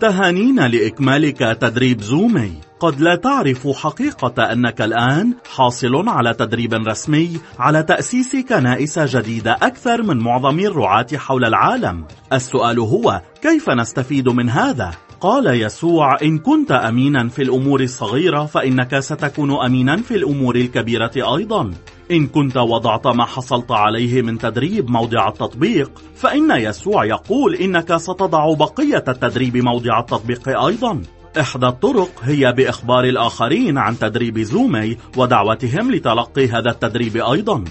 تهانينا لإكمالك تدريب زومي. قد لا تعرف حقيقة أنك الآن حاصل على تدريب رسمي على تأسيس كنائس جديدة أكثر من معظم الرعاة حول العالم. السؤال هو كيف نستفيد من هذا؟ قال يسوع إن كنت أمينا في الأمور الصغيرة فإنك ستكون أمينا في الأمور الكبيرة أيضا. إن كنت وضعت ما حصلت عليه من تدريب موضع التطبيق فإن يسوع يقول إنك ستضع بقية التدريب موضع التطبيق أيضا. إحدى الطرق هي بإخبار الآخرين عن تدريب زومي ودعوتهم لتلقي هذا التدريب أيضا.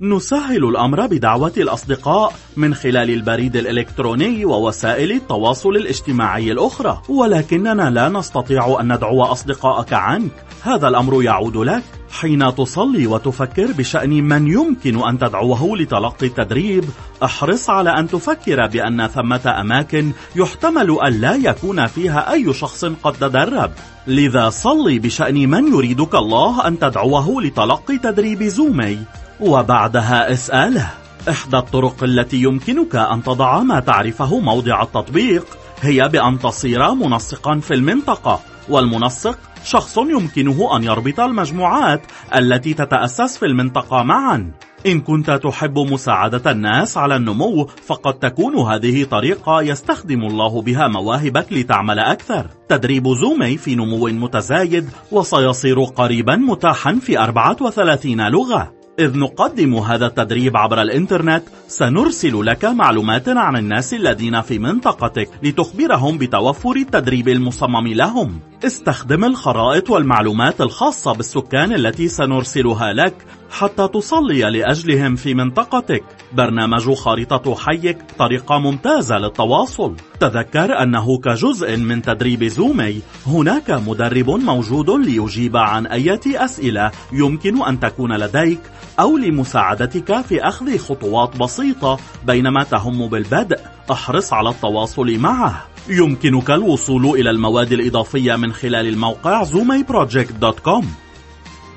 نسهل الأمر بدعوة الأصدقاء من خلال البريد الإلكتروني ووسائل التواصل الاجتماعي الأخرى. ولكننا لا نستطيع أن ندعو أصدقائك عنك. هذا الأمر يعود لك. حين تصلي وتفكر بشأن من يمكن أن تدعوه لتلقي التدريب أحرص على أن تفكر بأن ثمة أماكن يحتمل أن لا يكون فيها أي شخص قد تدرب. لذا صلي بشأن من يريدك الله أن تدعوه لتلقي تدريب زومي. وبعدها اسأله إحدى الطرق التي يمكنك أن تضع ما تعرفه موضع التطبيق هي بأن تصير منسقا في المنطقة. والمنسق شخص يمكنه أن يربط المجموعات التي تتأسس في المنطقة معا. إن كنت تحب مساعدة الناس على النمو فقد تكون هذه طريقة يستخدم الله بها مواهبك لتعمل أكثر. تدريب زومي في نمو متزايد وسيصير قريبا متاحا في 34 لغة. إذ نقدم هذا التدريب عبر الإنترنت سنرسل لك معلومات عن الناس الذين في منطقتك لتخبرهم بتوفر التدريب المصمم لهم. استخدم الخرائط والمعلومات الخاصة بالسكان التي سنرسلها لك حتى تصلي لأجلهم في منطقتك. برنامج خارطة حيك طريقة ممتازة للتواصل. تذكر أنه كجزء من تدريب زومي هناك مدرب موجود ليجيب عن أي أسئلة يمكن أن تكون لديك. أو لمساعدتك في أخذ خطوات بسيطة بينما تهم بالبدء. أحرص على التواصل معه. يمكنك الوصول إلى المواد الإضافية من خلال الموقع zoomyproject.com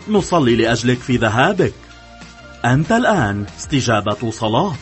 نصلي لأجلك في ذهابك. أنت الآن استجابة صلاة.